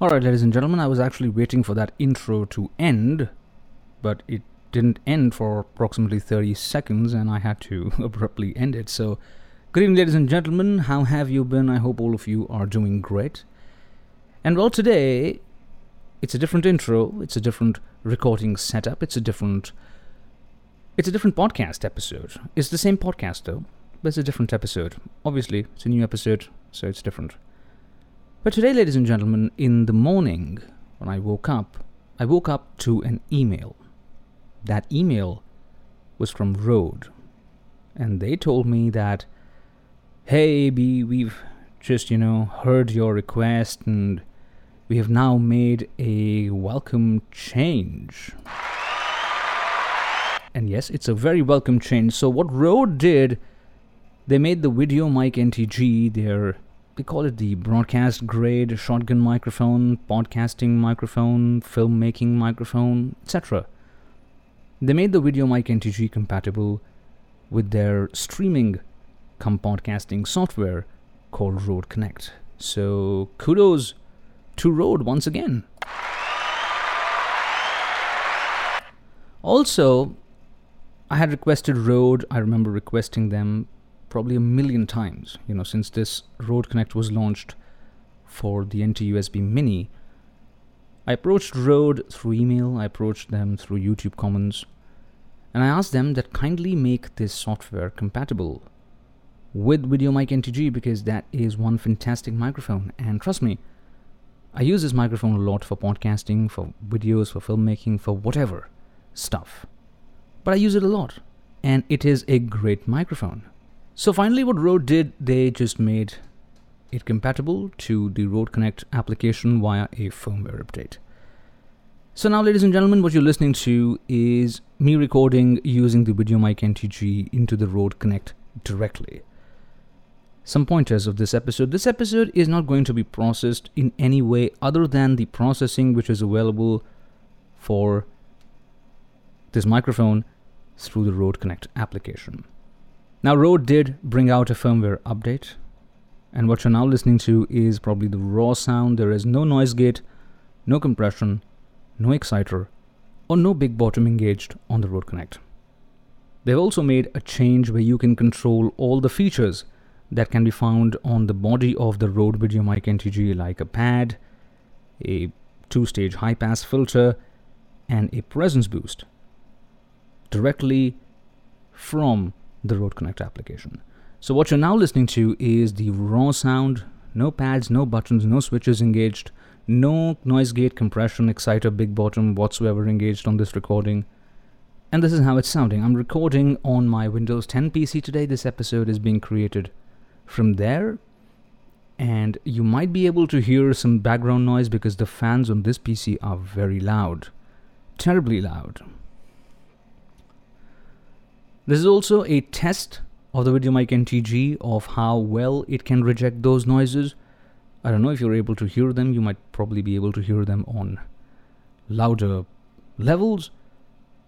Alright, ladies and gentlemen, I was actually waiting for that intro to end, but it didn't end for approximately 30 seconds and I had to abruptly end it. So, good evening, ladies and gentlemen. How have you been? I hope all of you are doing great. And well, today it's a different intro, it's a different recording setup, it's a different it's a different podcast episode. It's the same podcast though, but it's a different episode. Obviously, it's a new episode, so it's different. But today, ladies and gentlemen, in the morning when I woke up, I woke up to an email. That email was from Rode, And they told me that, hey, B, we've just, you know, heard your request and we have now made a welcome change. And yes, it's a very welcome change. So, what Rode did, they made the Video Mic NTG their they call it the broadcast grade shotgun microphone, podcasting microphone, filmmaking microphone, etc. They made the Video Mic NTG compatible with their streaming come podcasting software called Rode Connect. So kudos to Rode once again. Also, I had requested Rode, I remember requesting them probably a million times, you know, since this Rode Connect was launched for the NT-USB Mini. I approached Rode through email, I approached them through YouTube comments, and I asked them that kindly make this software compatible with VideoMic NTG because that is one fantastic microphone. And trust me, I use this microphone a lot for podcasting, for videos, for filmmaking, for whatever stuff. But I use it a lot, and it is a great microphone. So finally what Rode did, they just made it compatible to the Rode Connect application via a firmware update. So now ladies and gentlemen, what you're listening to is me recording using the Video Mic NTG into the Rode Connect directly. Some pointers of this episode. This episode is not going to be processed in any way other than the processing which is available for this microphone through the Rode Connect application. Now, Rode did bring out a firmware update, and what you're now listening to is probably the raw sound. There is no noise gate, no compression, no exciter, or no big bottom engaged on the Rode Connect. They've also made a change where you can control all the features that can be found on the body of the Rode Video Mic NTG, like a pad, a two stage high pass filter, and a presence boost directly from the Rode Connect application. So what you're now listening to is the raw sound, no pads, no buttons, no switches engaged, no noise gate compression, exciter, big bottom whatsoever engaged on this recording. And this is how it's sounding. I'm recording on my Windows 10 PC today. This episode is being created from there. And you might be able to hear some background noise because the fans on this PC are very loud. Terribly loud. This is also a test of the VideoMic NTG of how well it can reject those noises. I don't know if you're able to hear them, you might probably be able to hear them on louder levels,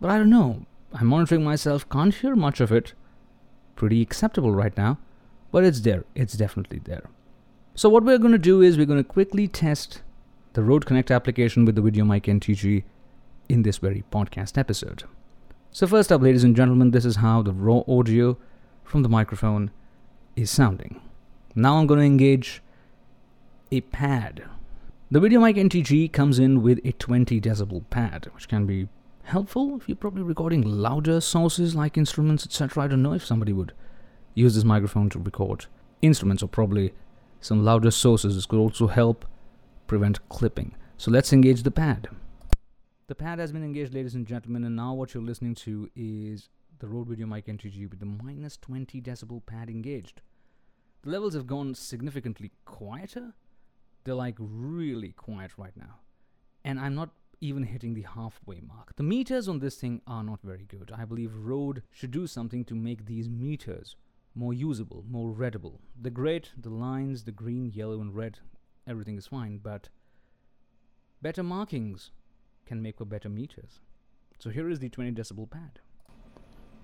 but I don't know. I'm monitoring myself, can't hear much of it. Pretty acceptable right now, but it's there, it's definitely there. So, what we're going to do is we're going to quickly test the Rode Connect application with the VideoMic NTG in this very podcast episode. So first up, ladies and gentlemen, this is how the raw audio from the microphone is sounding. Now I'm going to engage a pad. The VideoMic NTG comes in with a 20 decibel pad, which can be helpful if you're probably recording louder sources like instruments, etc. I don't know if somebody would use this microphone to record instruments or probably some louder sources. This could also help prevent clipping. So let's engage the pad. The pad has been engaged, ladies and gentlemen, and now what you're listening to is the Rode Video Mic NTG with the minus 20 decibel pad engaged. The levels have gone significantly quieter. They're like really quiet right now. And I'm not even hitting the halfway mark. The meters on this thing are not very good. I believe Rode should do something to make these meters more usable, more readable. The great, the lines, the green, yellow, and red, everything is fine, but better markings can make for better meters. So here is the 20 decibel pad.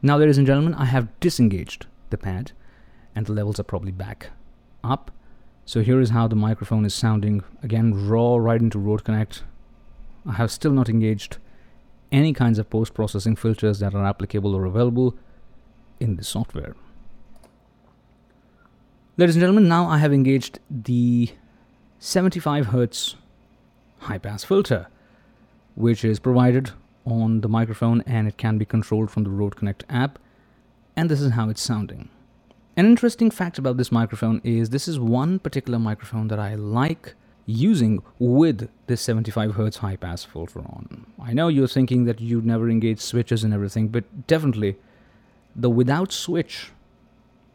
Now, ladies and gentlemen, I have disengaged the pad and the levels are probably back up. So here is how the microphone is sounding. Again, raw right into Rode Connect. I have still not engaged any kinds of post-processing filters that are applicable or available in the software. Ladies and gentlemen, now I have engaged the 75 Hz high pass filter, which is provided on the microphone and it can be controlled from the Rode Connect app. And this is how it's sounding. An interesting fact about this microphone is this is one particular microphone that I like using with this 75 Hz high pass filter on. I know you're thinking that you'd never engage switches and everything, but definitely the without switch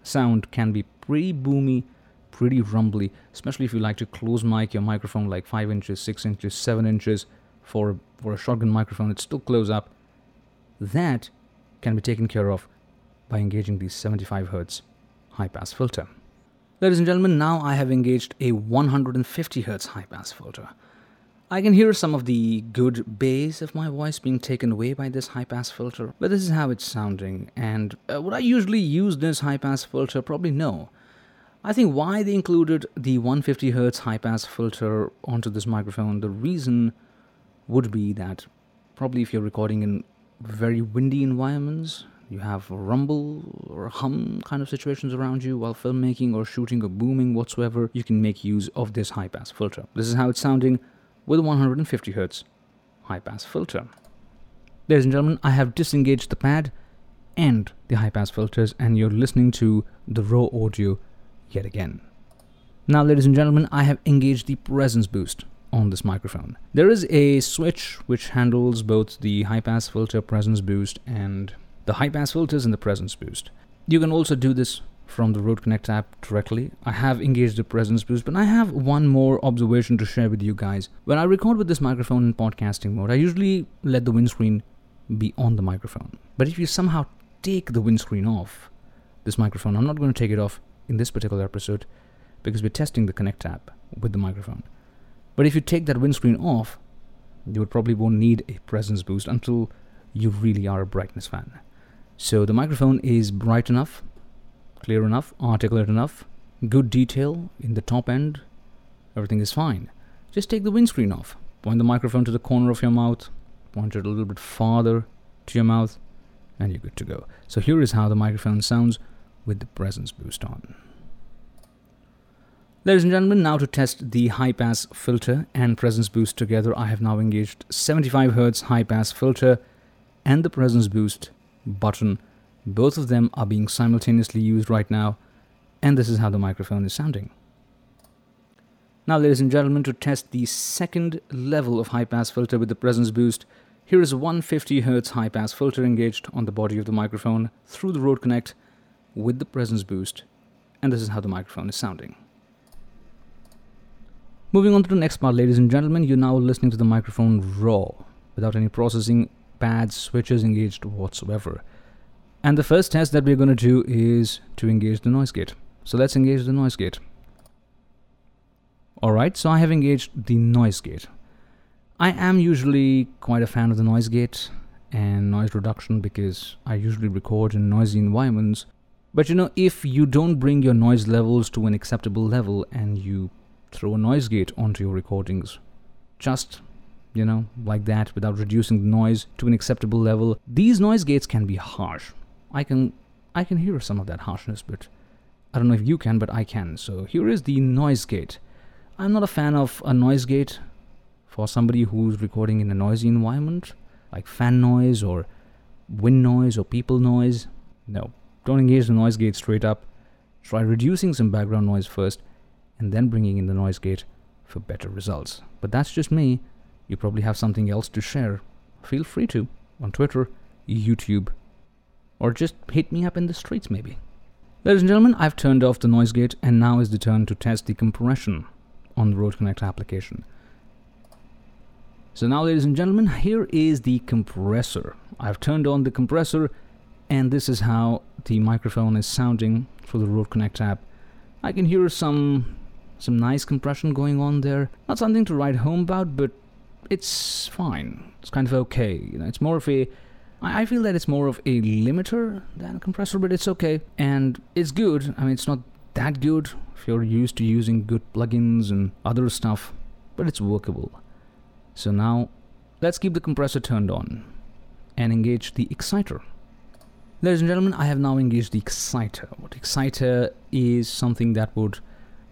sound can be pretty boomy, pretty rumbly, especially if you like to close mic your microphone like 5 inches, 6 inches, 7 inches for, for a shotgun microphone, it's still close up. That can be taken care of by engaging the 75 Hz high pass filter. Ladies and gentlemen, now I have engaged a 150 Hz high pass filter. I can hear some of the good bass of my voice being taken away by this high pass filter, but this is how it's sounding. And uh, would I usually use this high pass filter? Probably no. I think why they included the 150 Hz high pass filter onto this microphone, the reason would be that probably if you're recording in very windy environments, you have rumble or hum kind of situations around you while filmmaking or shooting or booming whatsoever, you can make use of this high pass filter. This is how it's sounding with 150 Hz high pass filter. Ladies and gentlemen, I have disengaged the pad and the high pass filters, and you're listening to the raw audio yet again. Now, ladies and gentlemen, I have engaged the presence boost on this microphone. There is a switch which handles both the high pass filter presence boost and the high pass filters and the presence boost. You can also do this from the Rode Connect app directly. I have engaged the presence boost, but I have one more observation to share with you guys. When I record with this microphone in podcasting mode, I usually let the windscreen be on the microphone. But if you somehow take the windscreen off this microphone, I'm not going to take it off in this particular episode because we're testing the Connect app with the microphone. But if you take that windscreen off, you probably won't need a presence boost until you really are a brightness fan. So the microphone is bright enough, clear enough, articulate enough, good detail in the top end, everything is fine. Just take the windscreen off, point the microphone to the corner of your mouth, point it a little bit farther to your mouth, and you're good to go. So here is how the microphone sounds with the presence boost on. Ladies and gentlemen, now to test the high pass filter and presence boost together, I have now engaged 75 Hz high pass filter and the presence boost button. Both of them are being simultaneously used right now, and this is how the microphone is sounding. Now, ladies and gentlemen, to test the second level of high pass filter with the presence boost, here is 150 Hz high pass filter engaged on the body of the microphone through the Rode Connect with the presence boost, and this is how the microphone is sounding. Moving on to the next part, ladies and gentlemen, you're now listening to the microphone raw, without any processing pads, switches engaged whatsoever. And the first test that we're going to do is to engage the noise gate. So let's engage the noise gate. Alright, so I have engaged the noise gate. I am usually quite a fan of the noise gate and noise reduction because I usually record in noisy environments. But you know, if you don't bring your noise levels to an acceptable level and you throw a noise gate onto your recordings, just you know, like that without reducing the noise to an acceptable level. These noise gates can be harsh. I can I can hear some of that harshness, but I don't know if you can, but I can. So here is the noise gate. I'm not a fan of a noise gate for somebody who's recording in a noisy environment, like fan noise or wind noise or people noise. No, don't engage the noise gate straight up. Try reducing some background noise first and then bringing in the noise gate for better results. But that's just me you probably have something else to share, feel free to on Twitter, YouTube, or just hit me up in the streets maybe. Ladies and gentlemen, I've turned off the noise gate and now is the turn to test the compression on the Rode Connect application. So now ladies and gentlemen, here is the compressor. I've turned on the compressor and this is how the microphone is sounding for the Rode Connect app. I can hear some some nice compression going on there. Not something to write home about, but it's fine. It's kind of okay. You know, it's more of a I feel that it's more of a limiter than a compressor, but it's okay and it's good. I mean, it's not that good if you're used to using good plugins and other stuff, but it's workable. So now let's keep the compressor turned on and engage the exciter. Ladies and gentlemen, I have now engaged the exciter. What exciter is something that would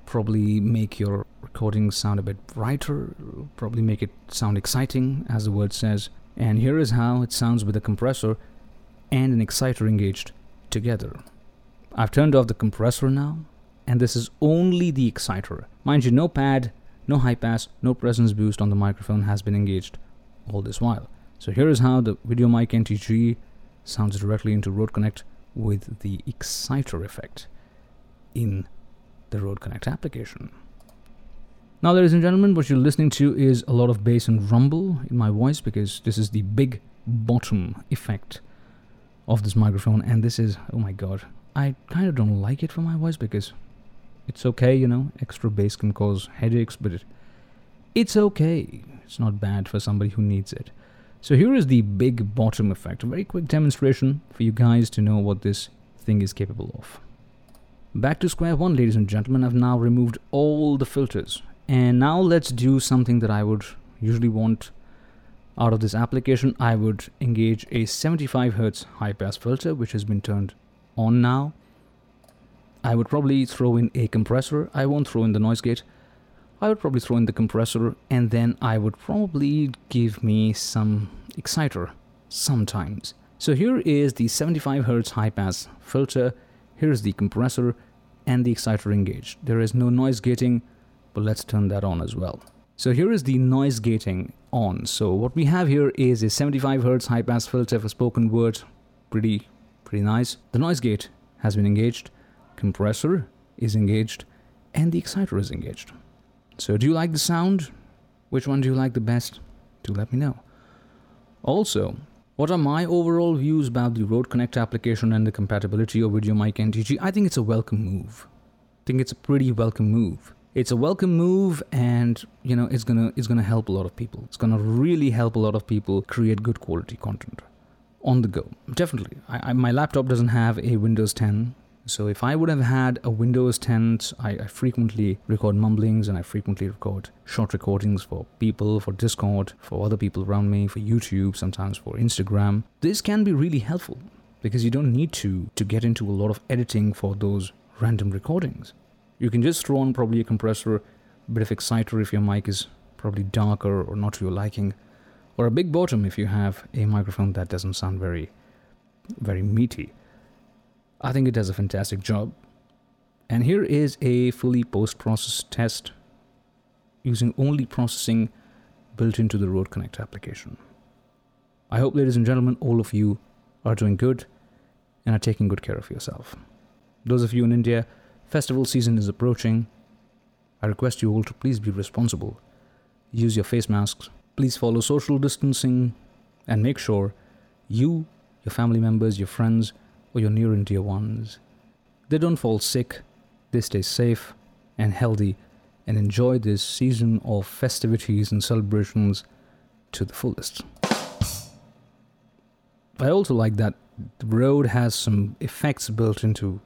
probably make your recording sound a bit brighter, probably make it sound exciting, as the word says. And here is how it sounds with a compressor and an exciter engaged together. I've turned off the compressor now, and this is only the exciter. Mind you, no pad, no high pass, no presence boost on the microphone has been engaged all this while. So here is how the VideoMic NTG sounds directly into Rode Connect with the exciter effect in the Rode Connect application. Now, ladies and gentlemen, what you're listening to is a lot of bass and rumble in my voice because this is the big bottom effect of this microphone, and this is oh my god, I kind of don't like it for my voice because it's okay, you know, extra bass can cause headaches, but it, it's okay. It's not bad for somebody who needs it. So here is the big bottom effect, a very quick demonstration for you guys to know what this thing is capable of. Back to square one, ladies and gentlemen, I've now removed all the filters. And now let's do something that I would usually want out of this application. I would engage a 75 Hz high pass filter, which has been turned on now. I would probably throw in a compressor. I won't throw in the noise gate. I would probably throw in the compressor and then I would probably give me some exciter sometimes. So here is the 75 Hz high pass filter, here's the compressor and the exciter engaged. There is no noise gating, but let's turn that on as well. So here is the noise gating on. So what we have here is a 75 Hz high pass filter for spoken word, pretty pretty nice. The noise gate has been engaged, compressor is engaged, and the exciter is engaged. So, do you like the sound? Which one do you like the best? Do let me know. Also, what are my overall views about the Rode Connect application and the compatibility of VideoMic NTG? I think it's a welcome move. I think it's a pretty welcome move. It's a welcome move, and you know it's gonna it's gonna help a lot of people. It's gonna really help a lot of people create good quality content on the go. Definitely, I, I, my laptop doesn't have a Windows 10 so if I would have had a Windows 10, I, I, frequently record mumblings and I frequently record short recordings for people, for Discord, for other people around me, for YouTube, sometimes for Instagram. This can be really helpful because you don't need to to get into a lot of editing for those random recordings. You can just throw on probably a compressor, a bit of exciter if your mic is probably darker or not to your liking, or a big bottom if you have a microphone that doesn't sound very very meaty. I think it does a fantastic job. And here is a fully post processed test using only processing built into the Rode Connect application. I hope, ladies and gentlemen, all of you are doing good and are taking good care of yourself. Those of you in India, festival season is approaching. I request you all to please be responsible. Use your face masks. Please follow social distancing and make sure you, your family members, your friends, or your near and dear ones. They don't fall sick, they stay safe and healthy and enjoy this season of festivities and celebrations to the fullest. I also like that the Rode has some effects built into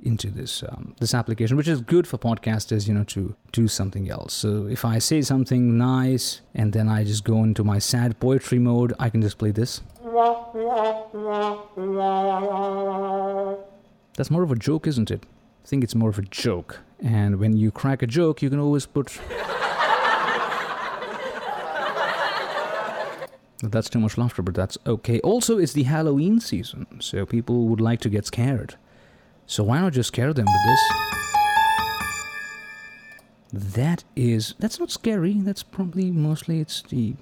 into this um, this application, which is good for podcasters, you know, to do something else. So if I say something nice and then I just go into my sad poetry mode, I can just play this. That's more of a joke, isn't it? I think it's more of a joke. And when you crack a joke, you can always put. that's too much laughter, but that's okay. Also, it's the Halloween season, so people would like to get scared. So why not just scare them with this? That is. That's not scary. That's probably mostly it's the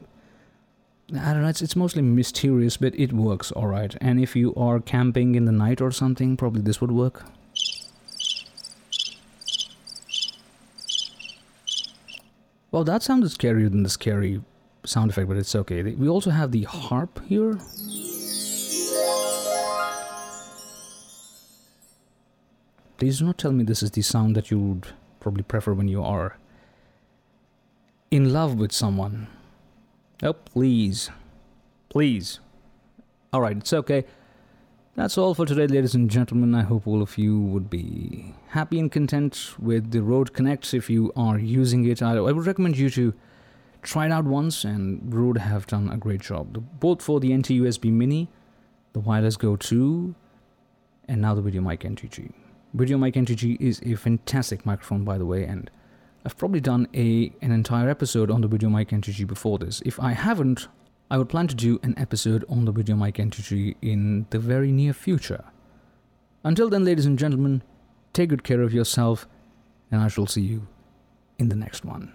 I don't know, it's, it's mostly mysterious, but it works alright. And if you are camping in the night or something, probably this would work. Well, that sounded scarier than the scary sound effect, but it's okay. We also have the harp here. Please do not tell me this is the sound that you would probably prefer when you are in love with someone. Oh, please. Please. Alright, it's okay. That's all for today, ladies and gentlemen. I hope all of you would be happy and content with the Rode Connect if you are using it. I, I would recommend you to try it out once, and Rode have done a great job. Both for the NT USB Mini, the Wireless Go 2, and now the Video Mic NTG. Video Mic NTG is a fantastic microphone, by the way, and I've probably done a an entire episode on the Video Mic NTG before this. If I haven't, I would plan to do an episode on the Video Mic NTG in the very near future. Until then, ladies and gentlemen, take good care of yourself, and I shall see you in the next one.